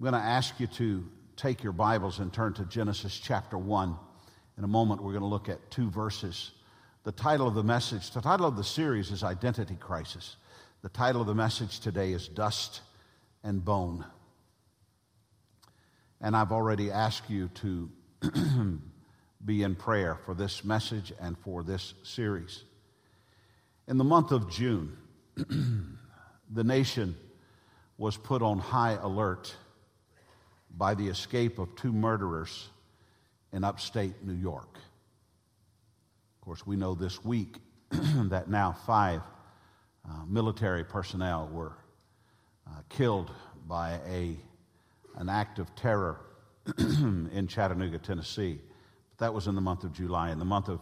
I'm going to ask you to take your Bibles and turn to Genesis chapter 1. In a moment, we're going to look at two verses. The title of the message, the title of the series is Identity Crisis. The title of the message today is Dust and Bone. And I've already asked you to be in prayer for this message and for this series. In the month of June, the nation was put on high alert by the escape of two murderers in upstate New York. Of course, we know this week that now five uh, military personnel were uh, killed by a, an act of terror in Chattanooga, Tennessee. But that was in the month of July. In the month of,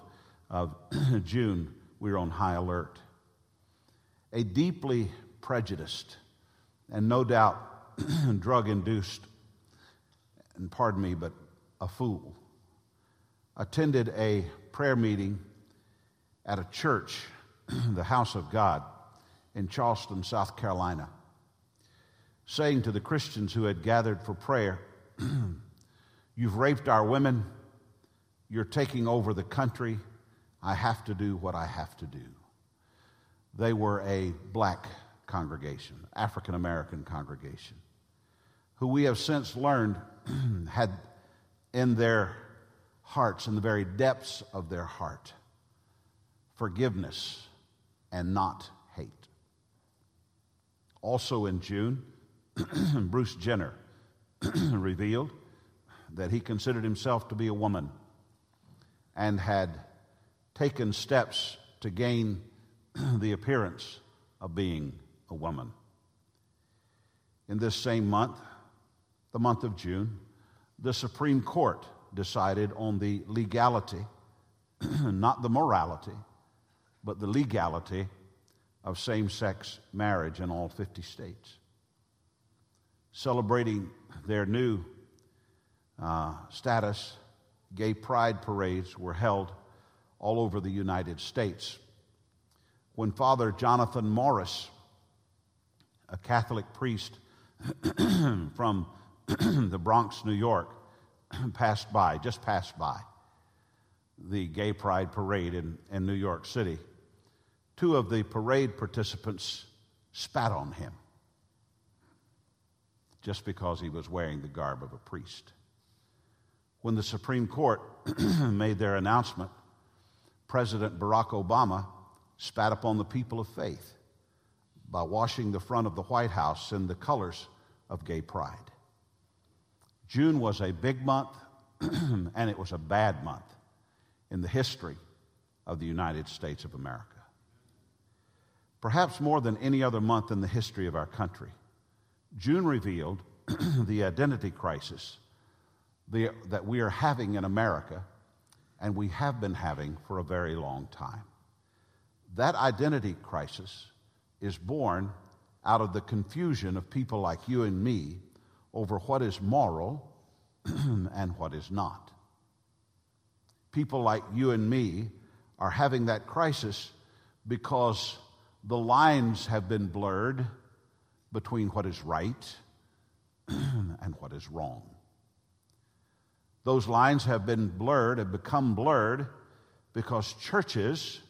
of June, we were on high alert. A deeply prejudiced and no doubt drug induced, and pardon me, but a fool, attended a prayer meeting at a church, the House of God, in Charleston, South Carolina, saying to the Christians who had gathered for prayer, You've raped our women, you're taking over the country, I have to do what I have to do. They were a black congregation, African American congregation, who we have since learned had in their hearts, in the very depths of their heart, forgiveness and not hate. Also in June, Bruce Jenner revealed that he considered himself to be a woman and had taken steps to gain the appearance of being a woman. In this same month, the month of June, the Supreme Court decided on the legality, not the morality, but the legality of same sex marriage in all 50 states. Celebrating their new uh, status, gay pride parades were held all over the United States. When Father Jonathan Morris, a Catholic priest from the Bronx, New York, passed by, just passed by the gay pride parade in, in New York City, two of the parade participants spat on him just because he was wearing the garb of a priest. When the Supreme Court made their announcement, President Barack Obama spat upon the people of faith by washing the front of the White House in the colors of gay pride. June was a big month and it was a bad month in the history of the United States of America. Perhaps more than any other month in the history of our country, June revealed the identity crisis the, that we are having in America and we have been having for a very long time. That identity crisis is born out of the confusion of people like you and me over what is moral and what is not. People like you and me are having that crisis because the lines have been blurred between what is right and what is wrong. Those lines have been blurred, have become blurred because churches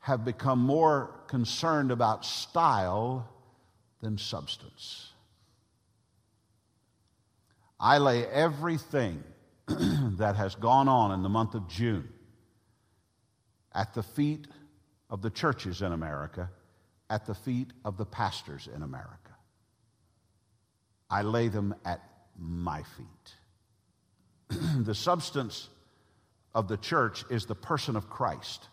have become more concerned about style than substance. I lay everything that has gone on in the month of June at the feet of the churches in America, at the feet of the pastors in America. I lay them at my feet. the substance of the church is the person of Christ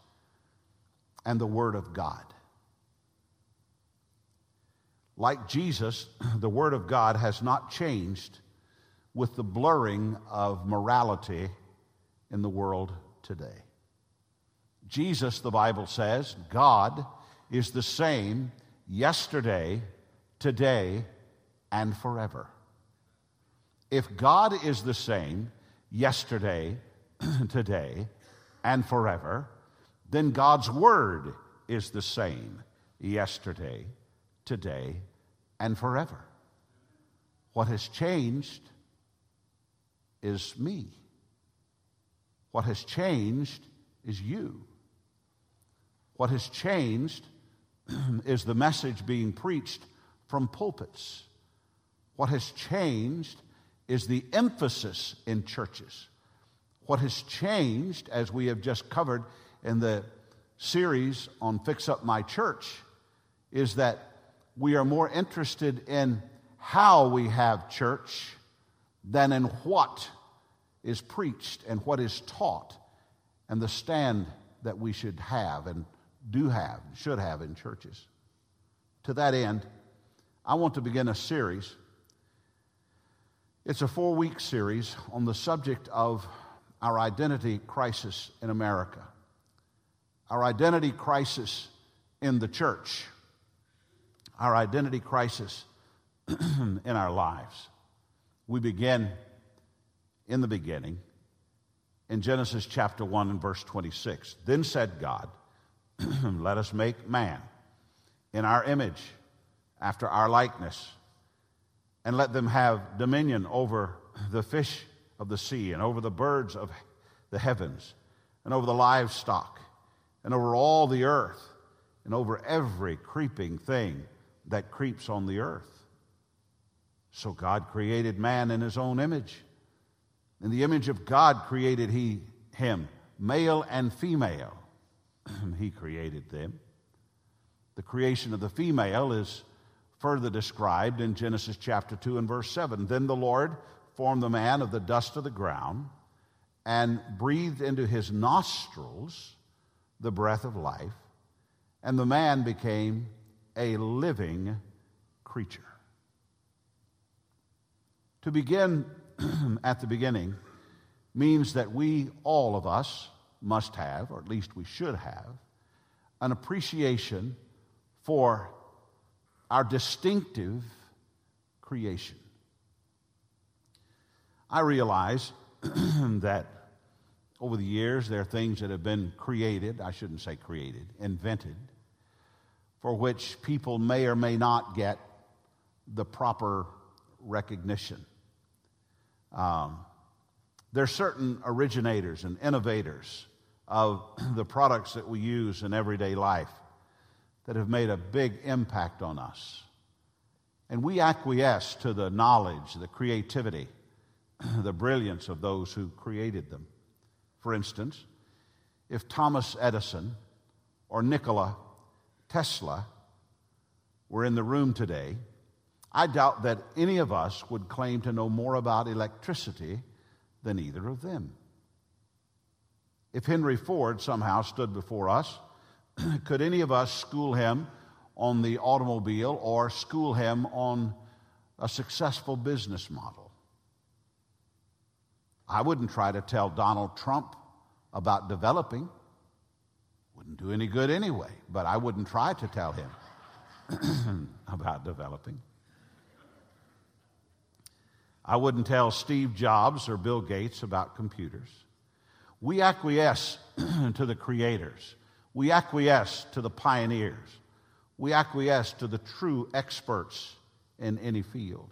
and the Word of God. Like Jesus, the Word of God has not changed with the blurring of morality in the world today. Jesus, the Bible says, God is the same yesterday, today, and forever. If God is the same, yesterday, today, and forever, then God's Word is the same yesterday, today, and forever. What has changed is me. What has changed is you. What has changed is the message being preached from pulpits. What has changed is the emphasis in churches. What has changed, as we have just covered in the series on Fix Up My Church, is that we are more interested in how we have church than in what is preached and what is taught and the stand that we should have and do have, should have in churches. To that end, I want to begin a series. It's a four week series on the subject of our identity crisis in America, our identity crisis in the church, our identity crisis in our lives. We begin in the beginning in Genesis chapter 1 and verse 26. Then said God, Let us make man in our image, after our likeness, and let them have dominion over the fish of the sea, and over the birds of the heavens, and over the livestock, and over all the earth, and over every creeping thing that creeps on the earth. So God created man in his own image. In the image of God created he him, male and female. he created them. The creation of the female is further described in Genesis chapter 2 and verse 7. Then the Lord formed the man of the dust of the ground and breathed into his nostrils the breath of life, and the man became a living creature. To begin at the beginning means that we, all of us, must have, or at least we should have, an appreciation for our distinctive creation. I realize that over the years there are things that have been created, I shouldn't say created, invented, for which people may or may not get the proper recognition. Um, there are certain originators and innovators of the products that we use in everyday life that have made a big impact on us. And we acquiesce to the knowledge, the creativity, the brilliance of those who created them. For instance, if Thomas Edison or Nikola Tesla were in the room today, I doubt that any of us would claim to know more about electricity than either of them. If Henry Ford somehow stood before us, could any of us school him on the automobile or school him on a successful business model? I wouldn't try to tell Donald Trump about developing. Wouldn't do any good anyway, but I wouldn't try to tell him about developing. I wouldn't tell Steve Jobs or Bill Gates about computers. We acquiesce to the creators. We acquiesce to the pioneers. We acquiesce to the true experts in any field.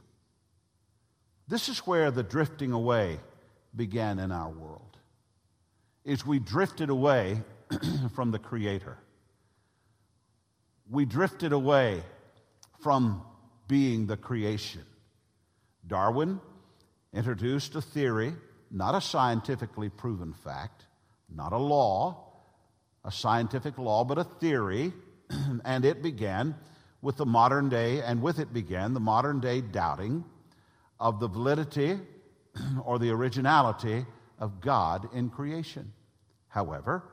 This is where the drifting away began in our world. Is we drifted away from the creator. We drifted away from being the creation. Darwin introduced a theory, not a scientifically proven fact, not a law, a scientific law, but a theory, and it began with the modern day, and with it began the modern day doubting of the validity or the originality of God in creation. However,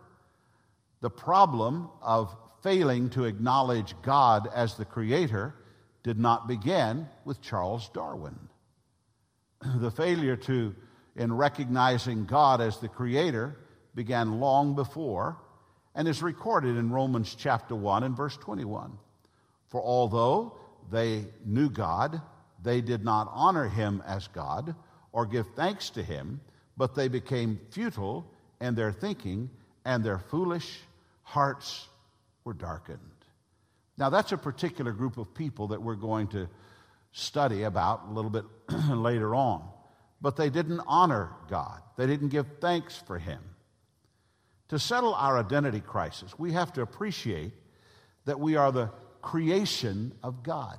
the problem of failing to acknowledge God as the creator did not begin with Charles Darwin the failure to, in recognizing God as the creator, began long before and is recorded in Romans chapter 1 and verse 21. For although they knew God, they did not honor him as God or give thanks to him, but they became futile in their thinking, and their foolish hearts were darkened. Now, that's a particular group of people that we're going to study about a little bit later on. But they didn't honor God, they didn't give thanks for Him. To settle our identity crisis, we have to appreciate that we are the creation of God,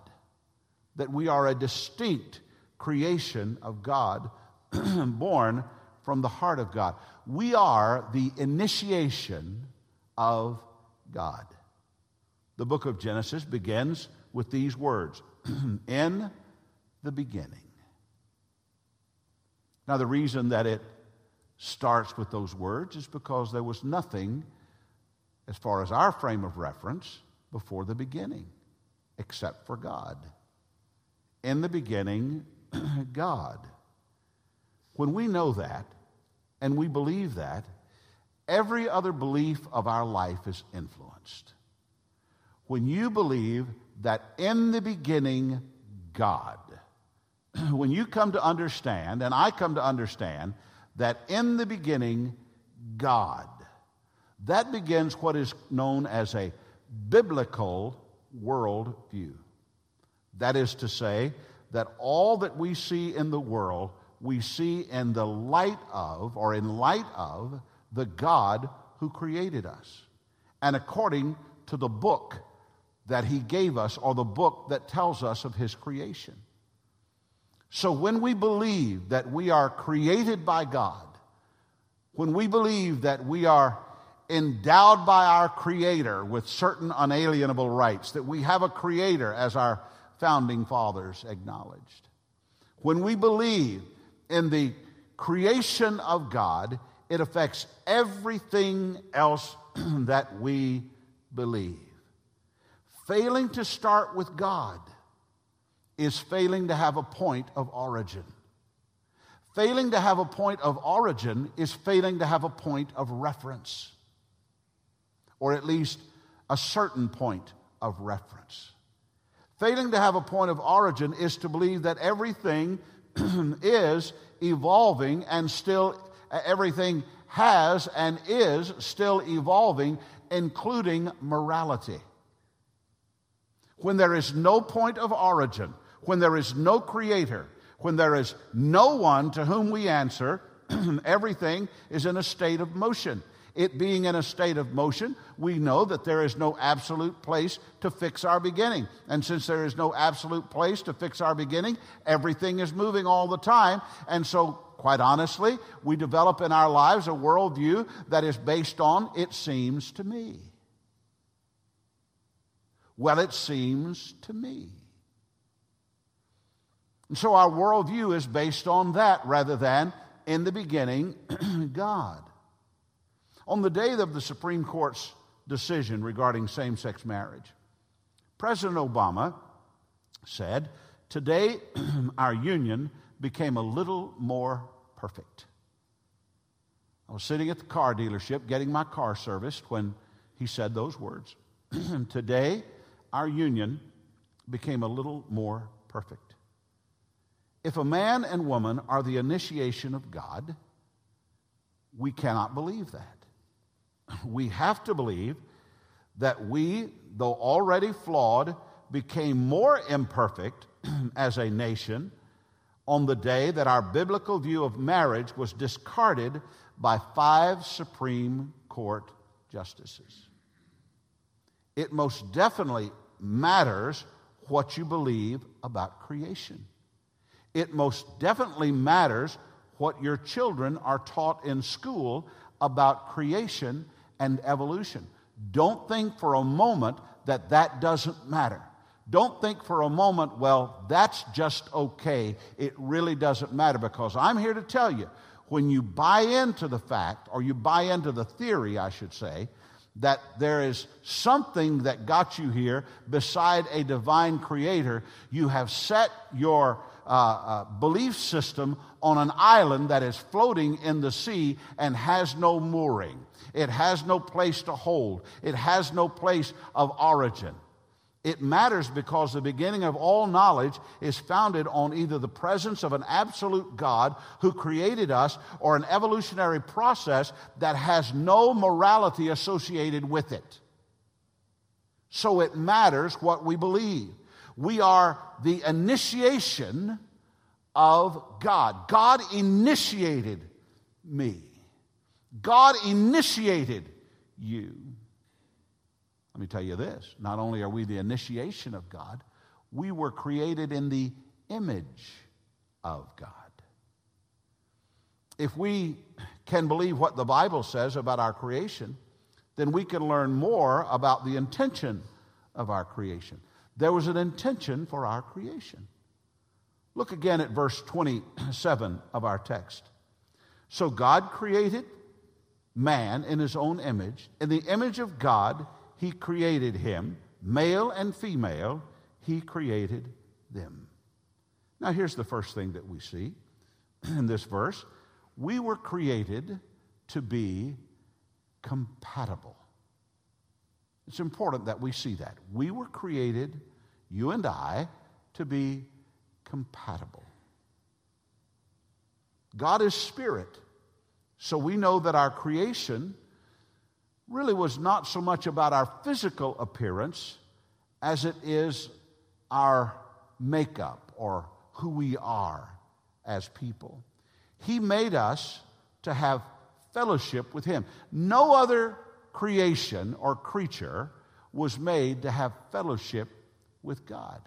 that we are a distinct creation of God, born from the heart of God. We are the initiation of God. The book of Genesis begins with these words In the beginning. Now, the reason that it starts with those words is because there was nothing, as far as our frame of reference, before the beginning, except for God. In the beginning, God. When we know that and we believe that, every other belief of our life is influenced. When you believe that in the beginning, God, when you come to understand, and I come to understand, that in the beginning, God, that begins what is known as a biblical worldview. That is to say, that all that we see in the world, we see in the light of, or in light of, the God who created us. And according to the book that He gave us, or the book that tells us of His creation. So when we believe that we are created by God, when we believe that we are endowed by our Creator with certain unalienable rights, that we have a Creator as our founding fathers acknowledged. When we believe in the creation of God, it affects everything else that we believe. Failing to start with God is failing to have a point of origin. Failing to have a point of origin is failing to have a point of reference or at least a certain point of reference. Failing to have a point of origin is to believe that everything is evolving and still, everything has and is still evolving, including morality. When there is no point of origin, when there is no creator, when there is no one to whom we answer, everything is in a state of motion. It being in a state of motion, we know that there is no absolute place to fix our beginning. And since there is no absolute place to fix our beginning, everything is moving all the time. And so, quite honestly, we develop in our lives a worldview that is based on, it seems to me. Well, it seems to me. And so our worldview is based on that rather than in the beginning, God. On the day of the Supreme Court's decision regarding same sex marriage, President Obama said, Today our union became a little more perfect. I was sitting at the car dealership getting my car serviced when he said those words. Today our union became a little more perfect. If a man and woman are the initiation of God, we cannot believe that we have to believe that we, though already flawed, became more imperfect as a nation on the day that our biblical view of marriage was discarded by five Supreme Court justices. It most definitely matters what you believe about creation. It most definitely matters what your children are taught in school about creation and evolution. Don't think for a moment that that doesn't matter. Don't think for a moment, well, that's just okay. It really doesn't matter because I'm here to tell you when you buy into the fact, or you buy into the theory, I should say, that there is something that got you here beside a divine creator, you have set your uh, uh, belief system on an island that is floating in the sea and has no mooring. It has no place to hold, it has no place of origin. It matters because the beginning of all knowledge is founded on either the presence of an absolute God who created us or an evolutionary process that has no morality associated with it. So it matters what we believe. We are the initiation of God. God initiated me. God initiated you. Let me tell you this not only are we the initiation of God, we were created in the image of God. If we can believe what the Bible says about our creation, then we can learn more about the intention of our creation. There was an intention for our creation. Look again at verse 27 of our text. So God created man in his own image. In the image of God, he created him. Male and female, he created them. Now, here's the first thing that we see in this verse we were created to be compatible. It's important that we see that. We were created, you and I, to be compatible. God is spirit, so we know that our creation really was not so much about our physical appearance as it is our makeup or who we are as people. He made us to have fellowship with Him. No other creation or creature was made to have fellowship with God.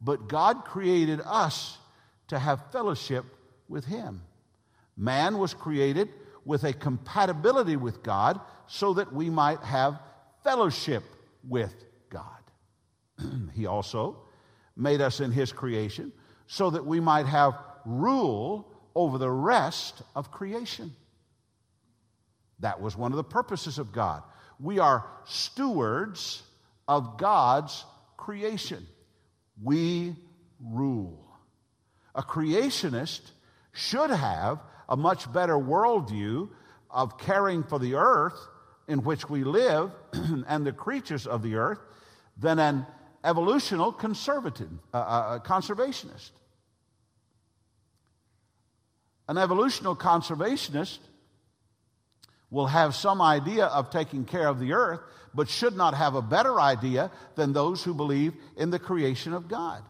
But God created us to have fellowship with Him. Man was created with a compatibility with God so that we might have fellowship with God. he also made us in His creation so that we might have rule over the rest of creation. That was one of the purposes of God. We are stewards of God's creation. We rule. A creationist should have a much better worldview of caring for the earth in which we live and the creatures of the earth than an evolutional conservative, uh, uh, conservationist. An evolutional conservationist will have some idea of taking care of the earth, but should not have a better idea than those who believe in the creation of God.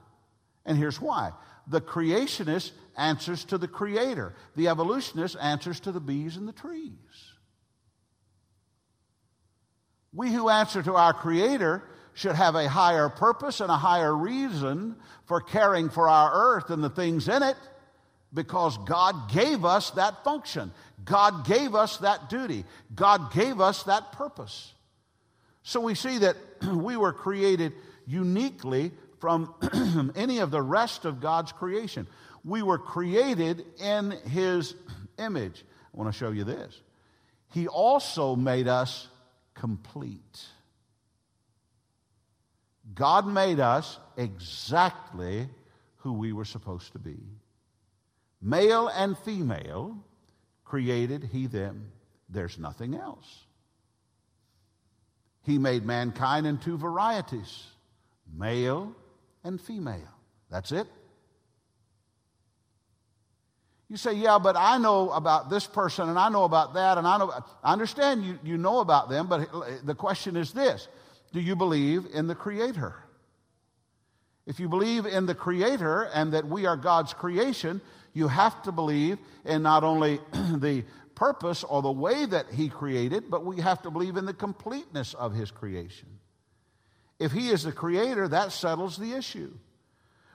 And here's why the creationist answers to the creator, the evolutionist answers to the bees and the trees. We who answer to our creator should have a higher purpose and a higher reason for caring for our earth and the things in it because God gave us that function. God gave us that duty. God gave us that purpose. So we see that we were created uniquely from any of the rest of God's creation. We were created in His image. I want to show you this. He also made us complete. God made us exactly who we were supposed to be. Male and female created he them. There's nothing else. He made mankind in two varieties male and female. That's it. You say, yeah, but I know about this person and I know about that and I know. I understand you, you know about them, but uh, the question is this Do you believe in the Creator? If you believe in the Creator and that we are God's creation, you have to believe in not only the purpose or the way that He created, but we have to believe in the completeness of His creation. If He is the Creator, that settles the issue.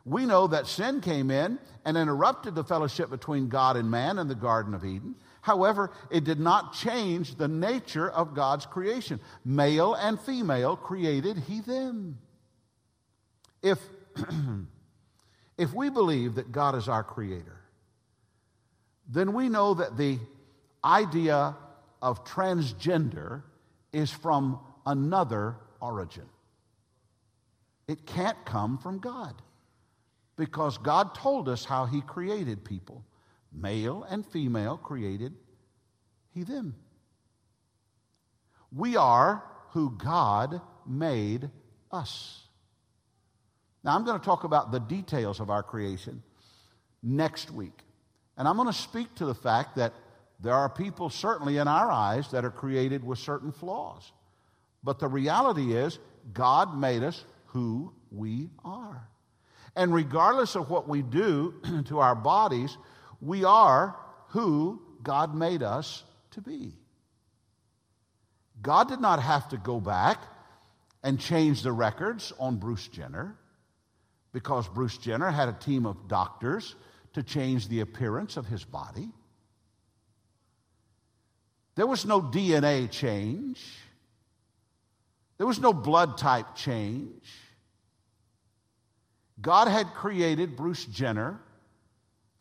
We know that sin came in and interrupted the fellowship between God and man in the Garden of Eden. However, it did not change the nature of God's creation. Male and female created He them. If, if we believe that God is our Creator, then we know that the idea of transgender is from another origin. It can't come from God because God told us how He created people. Male and female created He them. We are who God made us. Now, I'm going to talk about the details of our creation next week. And I'm going to speak to the fact that there are people, certainly in our eyes, that are created with certain flaws. But the reality is, God made us who we are. And regardless of what we do to our bodies, we are who God made us to be. God did not have to go back and change the records on Bruce Jenner because Bruce Jenner had a team of doctors to change the appearance of his body. There was no DNA change. There was no blood type change. God had created Bruce Jenner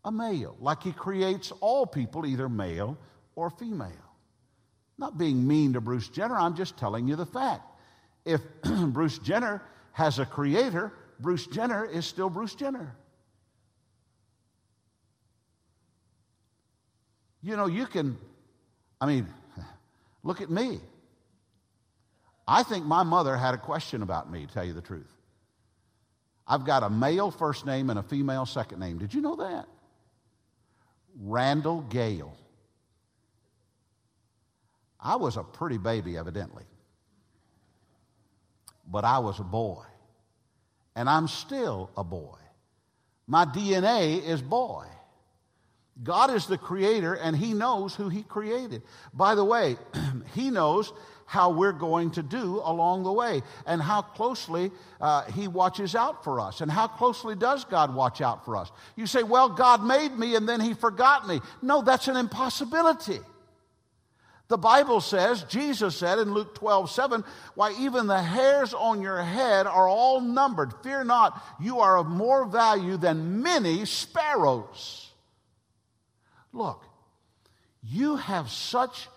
a male, like He creates all people, either male or female. Not being mean to Bruce Jenner, I'm just telling you the fact. If Bruce Jenner has a creator, Bruce Jenner is still Bruce Jenner. You know, you can, I mean, look at me. I think my mother had a question about me, to tell you the truth. I've got a male first name and a female second name. Did you know that? Randall Gale. I was a pretty baby, evidently. But I was a boy. And I'm still a boy. My DNA is boy. God is the creator and He knows who He created. By the way, He knows how we're going to do along the way and how closely uh, He watches out for us. And how closely does God watch out for us? You say, well, God made me and then He forgot me. No, that's an impossibility. The Bible says, Jesus said in Luke 12, 7, why even the hairs on your head are all numbered. Fear not, you are of more value than many sparrows. Look, you have such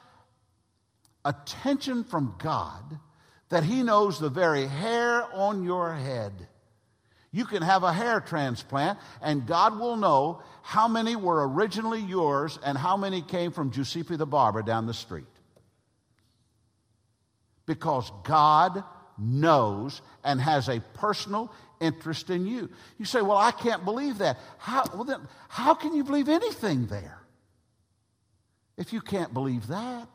attention from God that He knows the very hair on your head. You can have a hair transplant, and God will know how many were originally yours and how many came from Giuseppe the barber down the street. Because God knows and has a personal interest in you. You say, Well, I can't believe that. How, well, then, how can you believe anything there if you can't believe that?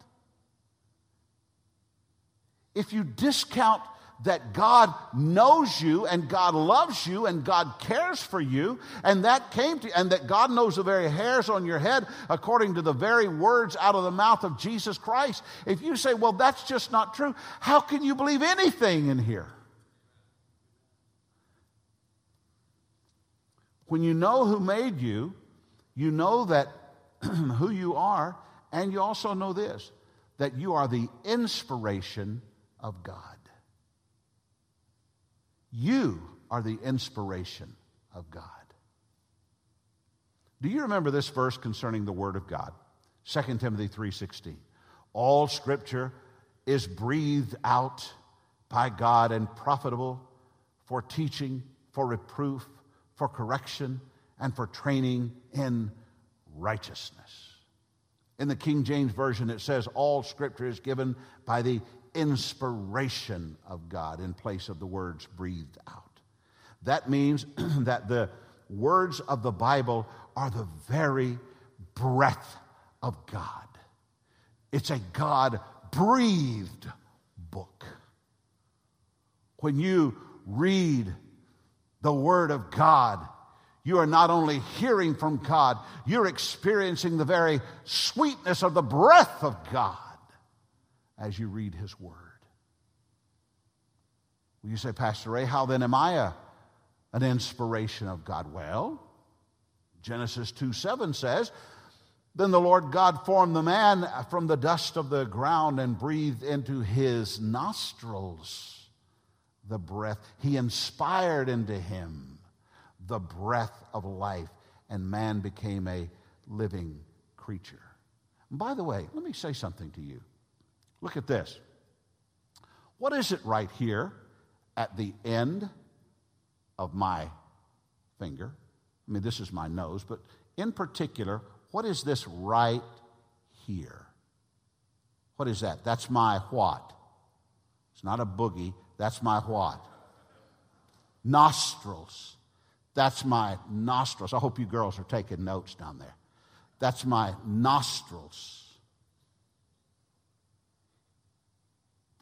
If you discount that God knows you and God loves you and God cares for you and that came to and that God knows the very hairs on your head according to the very words out of the mouth of Jesus Christ. If you say, "Well, that's just not true," how can you believe anything in here? When you know who made you, you know that who you are and you also know this that you are the inspiration of God. You are the inspiration of God. Do you remember this verse concerning the word of God? 2 Timothy 3:16. All scripture is breathed out by God and profitable for teaching, for reproof, for correction, and for training in righteousness. In the King James Version, it says, All scripture is given by the inspiration of God in place of the words breathed out. That means that the words of the Bible are the very breath of God. It's a God breathed book. When you read the Word of God, you are not only hearing from God, you're experiencing the very sweetness of the breath of God as you read His Word. Well, you say, Pastor Ray, how then am I a, an inspiration of God? Well, Genesis 2 7 says, Then the Lord God formed the man from the dust of the ground and breathed into his nostrils the breath. He inspired into him the breath of life, and man became a living creature. And by the way, let me say something to you. Look at this. What is it right here at the end of my finger? I mean, this is my nose, but in particular, what is this right here? What is that? That's my what? It's not a boogie. That's my what? Nostrils. That's my nostrils. I hope you girls are taking notes down there. That's my nostrils.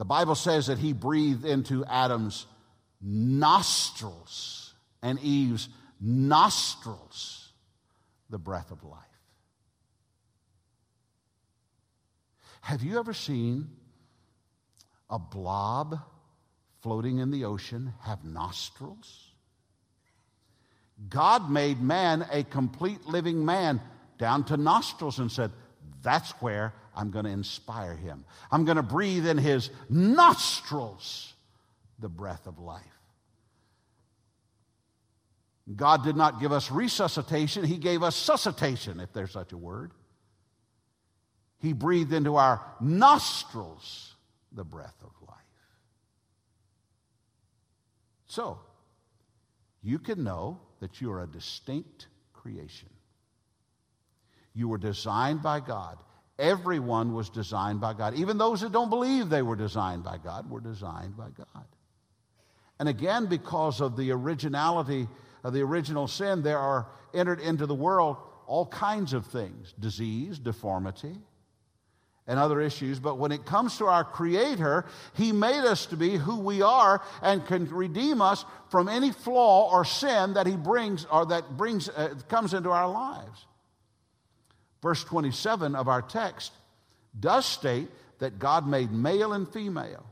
The Bible says that he breathed into Adam's nostrils and Eve's nostrils the breath of life. Have you ever seen a blob floating in the ocean have nostrils? God made man a complete living man down to nostrils and said, That's where I'm going to inspire him. I'm going to breathe in his nostrils the breath of life. God did not give us resuscitation, He gave us suscitation, if there's such a word. He breathed into our nostrils the breath of life. So, you can know that you are a distinct creation. You were designed by God. Everyone was designed by God. Even those that don't believe they were designed by God were designed by God. And again, because of the originality of the original sin, there are entered into the world all kinds of things disease, deformity, and other issues. But when it comes to our Creator, He made us to be who we are and can redeem us from any flaw or sin that He brings or that brings uh, comes into our lives. Verse 27 of our text does state that God made male and female,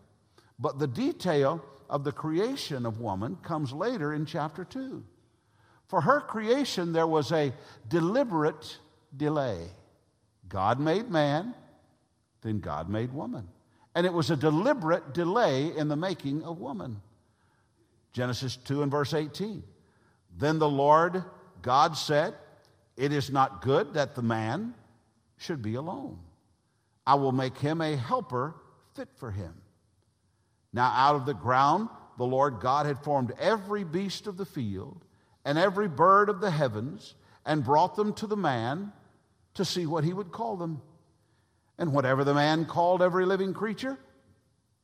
but the detail of the creation of woman comes later in chapter 2. For her creation, there was a deliberate delay. God made man, then God made woman. And it was a deliberate delay in the making of woman. Genesis 2 and verse 18. Then the Lord God said, It is not good that the man should be alone. I will make him a helper fit for him. Now, out of the ground, the Lord God had formed every beast of the field and every bird of the heavens and brought them to the man to see what he would call them. And whatever the man called every living creature,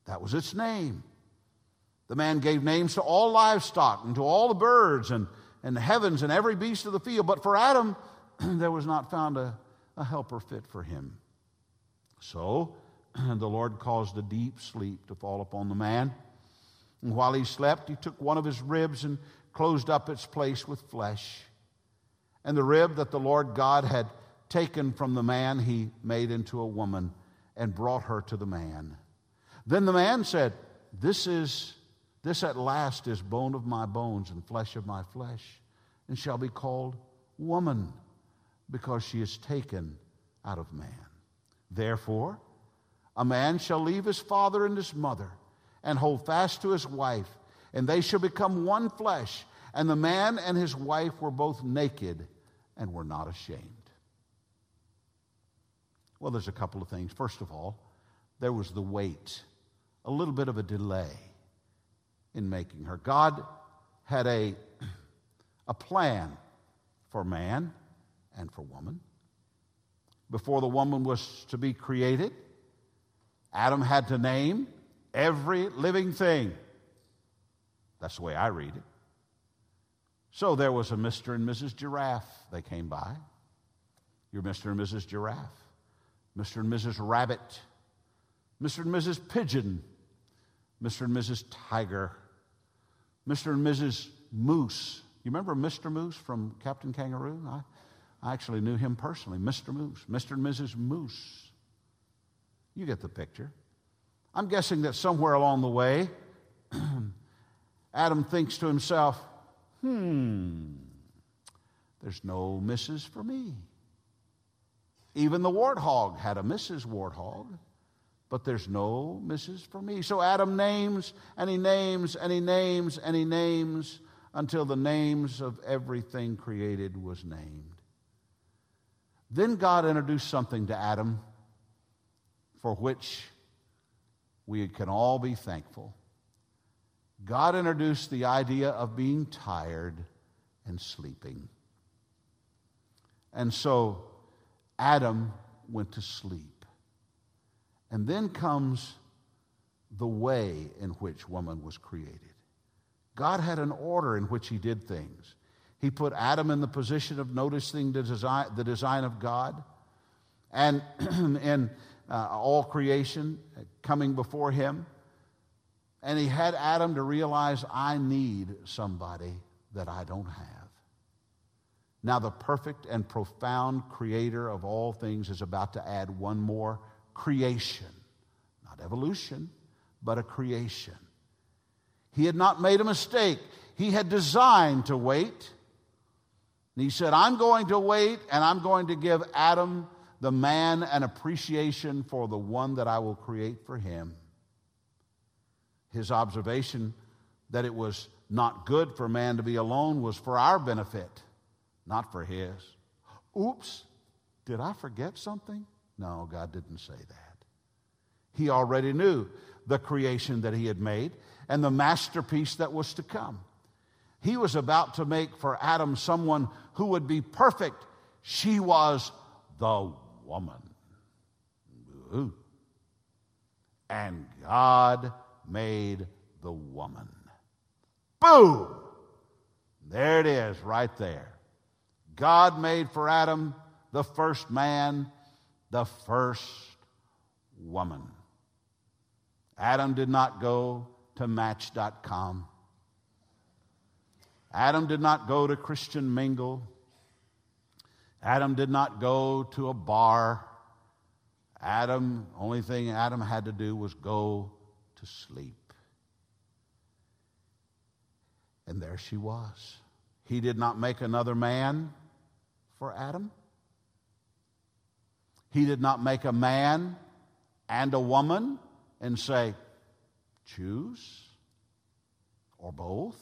that was its name. The man gave names to all livestock and to all the birds and, and the heavens and every beast of the field. But for Adam, there was not found a, a helper fit for him. So the Lord caused a deep sleep to fall upon the man. And while he slept, he took one of his ribs and closed up its place with flesh. And the rib that the Lord God had taken from the man, he made into a woman and brought her to the man. Then the man said, This is this at last is bone of my bones and flesh of my flesh, and shall be called woman, because she is taken out of man. Therefore, a man shall leave his father and his mother, and hold fast to his wife and they shall become one flesh. And the man and his wife were both naked and were not ashamed. Well, there's a couple of things. First of all, there was the wait, a little bit of a delay in making her. God had a, a plan for man and for woman. Before the woman was to be created, Adam had to name every living thing. That's the way I read it. So there was a Mr. and Mrs. Giraffe. They came by. You're Mr. and Mrs. Giraffe, Mr. and Mrs. Rabbit, Mr. and Mrs. Pigeon, Mr. and Mrs. Tiger, Mr. and Mrs. Moose. You remember Mr. Moose from Captain Kangaroo? I, I actually knew him personally, Mr. Moose, Mr. and Mrs. Moose. You get the picture. I'm guessing that somewhere along the way, Adam thinks to himself, hmm, there's no missus for me. Even the warthog had a Mrs. Warthog, but there's no missus for me. So Adam names and he names and he names and he names until the names of everything created was named. Then God introduced something to Adam for which we can all be thankful. God introduced the idea of being tired and sleeping. And so Adam went to sleep. And then comes the way in which woman was created. God had an order in which he did things. He put Adam in the position of noticing the design, the design of God. And in uh, all creation coming before him, and he had Adam to realize, I need somebody that I don't have. Now, the perfect and profound creator of all things is about to add one more creation, not evolution, but a creation. He had not made a mistake. He had designed to wait. And he said, I'm going to wait and I'm going to give Adam, the man, an appreciation for the one that I will create for him. His observation that it was not good for man to be alone was for our benefit, not for his. Oops, did I forget something? No, God didn't say that. He already knew the creation that he had made and the masterpiece that was to come. He was about to make for Adam someone who would be perfect. She was the woman. Ooh. And God made the woman. Boom! There it is, right there. God made for Adam the first man, the first woman. Adam did not go to Match.com. Adam did not go to Christian Mingle. Adam did not go to a bar. Adam, only thing Adam had to do was go to sleep. And there she was. He did not make another man for Adam. He did not make a man and a woman and say, choose or both.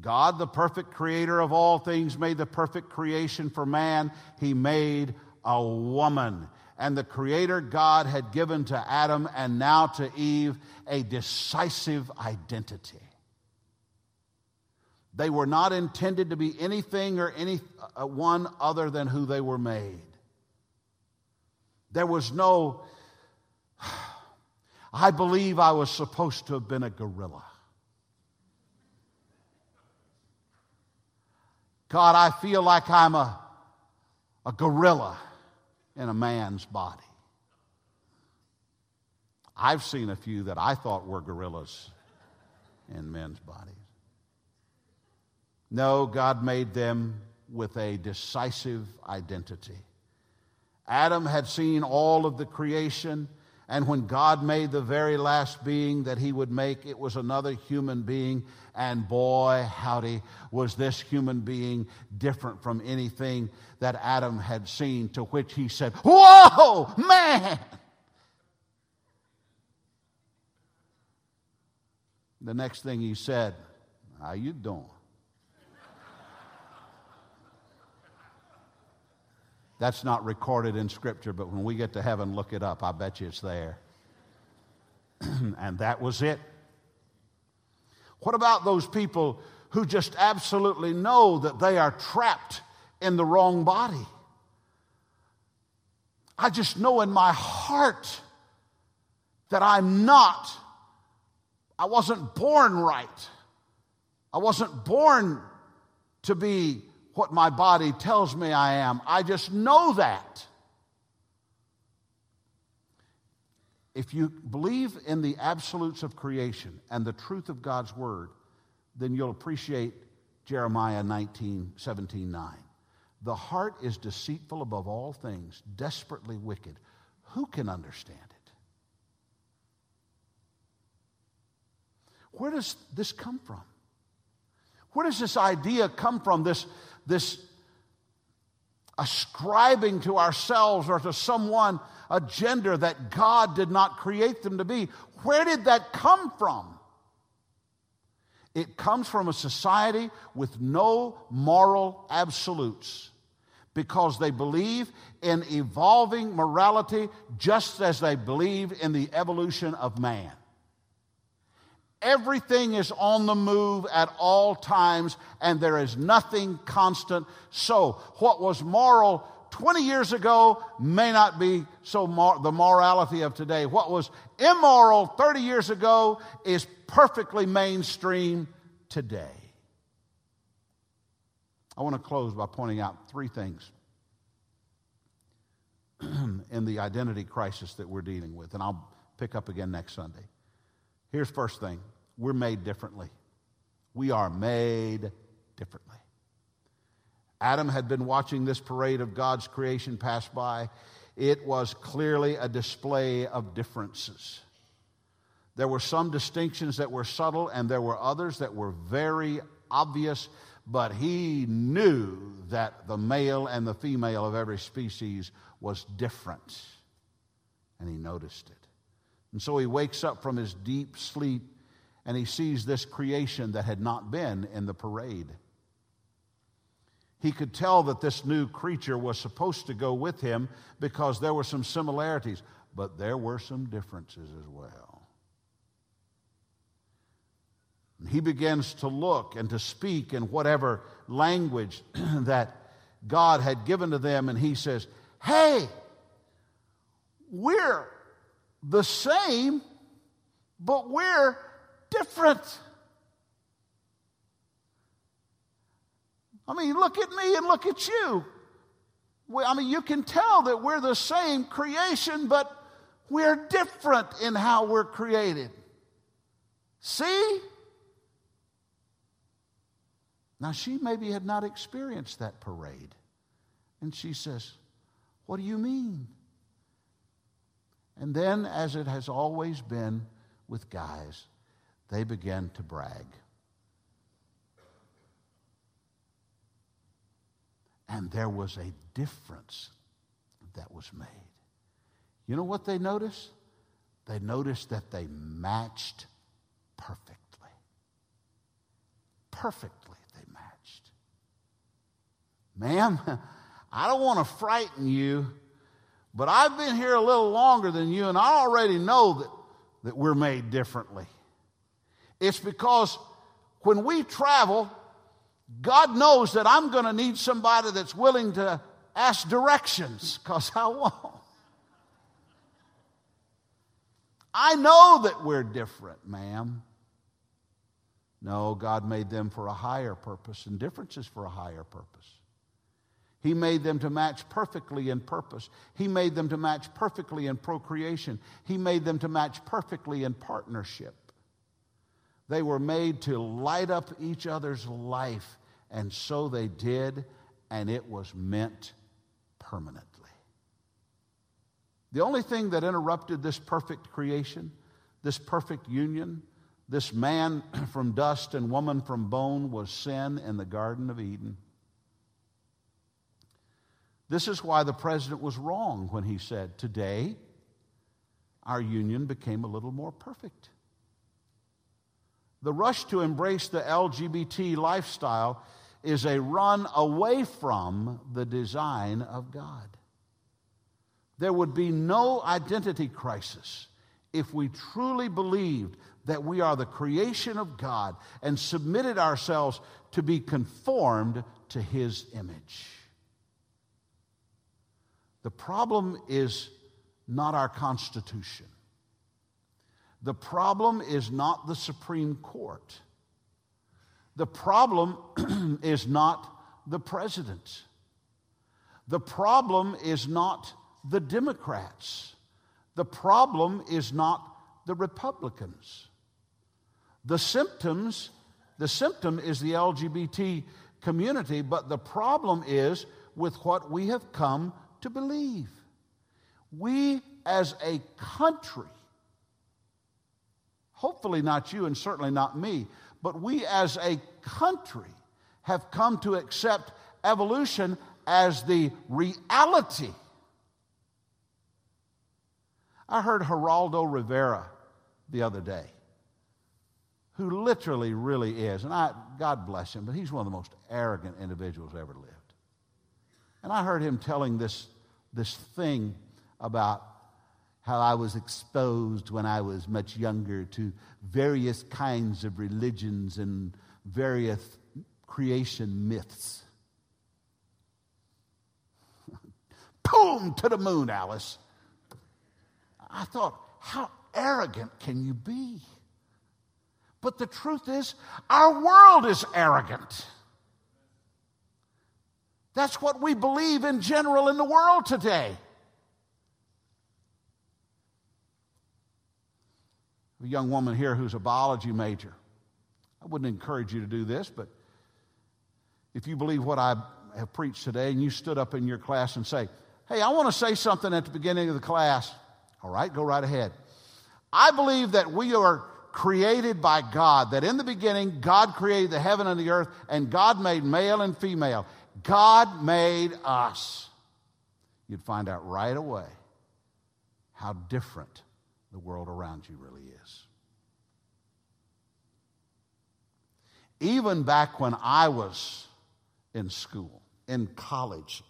God, the perfect creator of all things, made the perfect creation for man. He made a woman. And the creator God had given to Adam and now to Eve a decisive identity. They were not intended to be anything or anyone uh, other than who they were made. There was no, I believe I was supposed to have been a gorilla. God, I feel like I'm a, a gorilla in a man's body. I've seen a few that I thought were gorillas in men's bodies. No, God made them with a decisive identity. Adam had seen all of the creation and when God made the very last being that he would make, it was another human being. And boy, howdy, was this human being different from anything that Adam had seen, to which he said, Whoa, man! The next thing he said, How you doing? That's not recorded in Scripture, but when we get to heaven, look it up. I bet you it's there. and that was it. What about those people who just absolutely know that they are trapped in the wrong body? I just know in my heart that I'm not, I wasn't born right. I wasn't born to be what my body tells me I am. I just know that. If you believe in the absolutes of creation and the truth of God's word, then you'll appreciate Jeremiah 19, 17, 9. The heart is deceitful above all things, desperately wicked. Who can understand it? Where does this come from? Where does this idea come from? This, this ascribing to ourselves or to someone a gender that God did not create them to be. Where did that come from? It comes from a society with no moral absolutes because they believe in evolving morality just as they believe in the evolution of man. Everything is on the move at all times, and there is nothing constant. So, what was moral 20 years ago may not be so mor- the morality of today. What was immoral 30 years ago is perfectly mainstream today. I want to close by pointing out three things in the identity crisis that we're dealing with, and I'll pick up again next Sunday. Here's first thing we're made differently. We are made differently. Adam had been watching this parade of God's creation pass by. It was clearly a display of differences. There were some distinctions that were subtle, and there were others that were very obvious, but he knew that the male and the female of every species was different, and he noticed it. And so he wakes up from his deep sleep and he sees this creation that had not been in the parade. He could tell that this new creature was supposed to go with him because there were some similarities, but there were some differences as well. And he begins to look and to speak in whatever language that God had given to them, and he says, Hey, we're the same, but we're different. I mean, look at me and look at you. I mean, you can tell that we're the same creation, but we're different in how we're created. See? Now, she maybe had not experienced that parade. And she says, What do you mean? And then, as it has always been with guys, they began to brag. And there was a difference that was made. You know what they noticed? They noticed that they matched perfectly. Perfectly, they matched. Ma'am, I don't want to frighten you, but I've been here a little longer than you, and I already know that, that we're made differently. It's because when we travel, God knows that I'm going to need somebody that's willing to ask directions because I won't. I know that we're different, ma'am. No, God made them for a higher purpose, and differences for a higher purpose. He made them to match perfectly in purpose. He made them to match perfectly in procreation. He made them to match perfectly in partnership. They were made to light up each other's life, and so they did, and it was meant permanently. The only thing that interrupted this perfect creation, this perfect union, this man from dust and woman from bone was sin in the Garden of Eden. This is why the president was wrong when he said, Today, our union became a little more perfect. The rush to embrace the LGBT lifestyle is a run away from the design of God. There would be no identity crisis if we truly believed that we are the creation of God and submitted ourselves to be conformed to His image. The problem is not our Constitution. The problem is not the Supreme Court. The problem is not the president. The problem is not the Democrats. The problem is not the Republicans. The symptoms, the symptom is the LGBT community, but the problem is with what we have come to believe. We as a country Hopefully, not you, and certainly not me. But we as a country have come to accept evolution as the reality. I heard Geraldo Rivera the other day, who literally really is, and I, God bless him, but he's one of the most arrogant individuals ever lived. And I heard him telling this, this thing about how I was exposed when I was much younger to various kinds of religions and various creation myths. Boom, to the moon, Alice. I thought, how arrogant can you be? But the truth is, our world is arrogant. That's what we believe in general in the world today. a young woman here who's a biology major. I wouldn't encourage you to do this, but if you believe what I have preached today and you stood up in your class and say, Hey, I want to say something at the beginning of the class, all right, go right ahead. I believe that we are created by God, that in the beginning, God created the heaven and the earth, and God made male and female. God made us. You'd find out right away how different the world around you really is. Even back when I was in school, in college,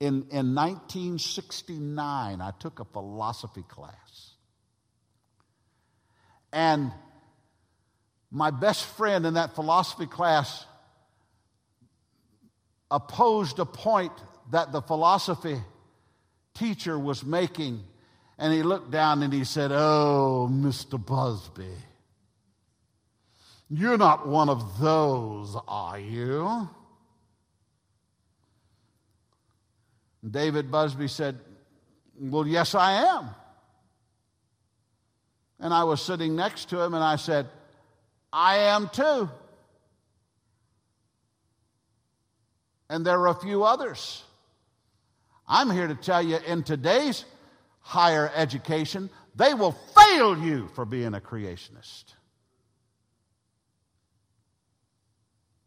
in, in 1969, I took a philosophy class. And my best friend in that philosophy class opposed a point that the philosophy teacher was making. And he looked down and he said, Oh, Mr. Busby, you're not one of those, are you? David Busby said, Well, yes, I am. And I was sitting next to him and I said, I am too. And there are a few others. I'm here to tell you in today's higher education, they will fail you for being a creationist.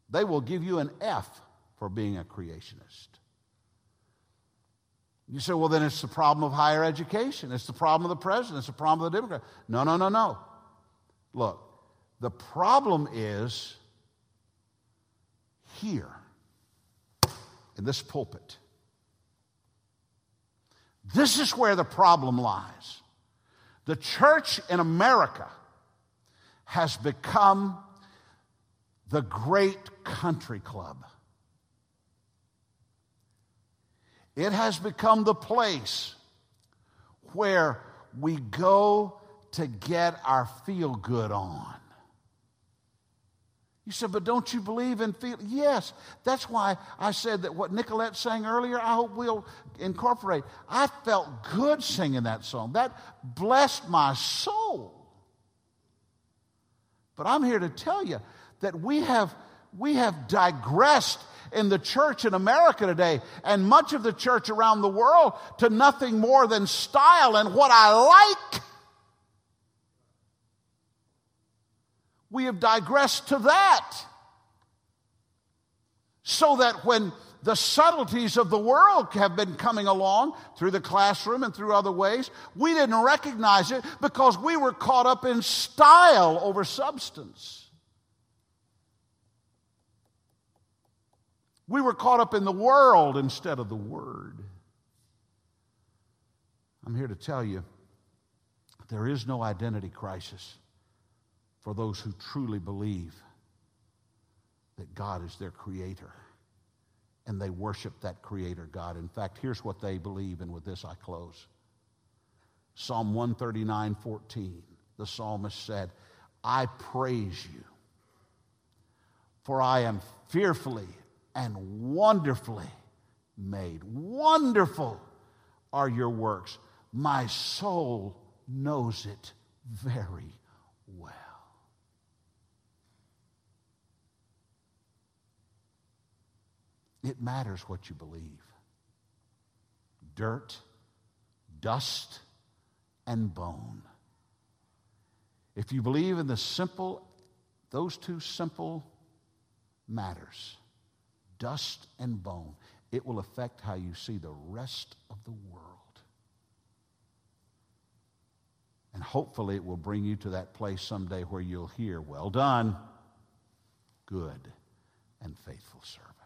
They will give you an F for being a creationist. You say, well, then it's the problem of higher education. It's the problem of the president. It's the problem of the Democrat. No, no, no, no. Look, the problem is here in this pulpit. This is where the problem lies. The church in America has become the great country club. It has become the place where we go to get our feel good on. You said, but don't you believe in feel? Yes, that's why I said that what Nicolette sang earlier, I hope we'll incorporate. I felt good singing that song. That blessed my soul. But I'm here to tell you that we have, we have digressed in the church in America today and much of the church around the world to nothing more than style and what I like. We have digressed to that. So that when the subtleties of the world have been coming along through the classroom and through other ways, we didn't recognize it because we were caught up in style over substance. We were caught up in the world instead of the Word. I'm here to tell you there is no identity crisis for those who truly believe that God is their creator and they worship that creator God. In fact, here's what they believe, and with this I close. Psalm 139 14, the psalmist said, I praise you, for I am fearfully and wonderfully made. Wonderful are your works. My soul knows it very well. It matters what you believe. Dirt, dust, and bone. If you believe in the simple, those two simple matters, dust and bone, it will affect how you see the rest of the world. And hopefully, it will bring you to that place someday where you'll hear, Well done, good and faithful servant.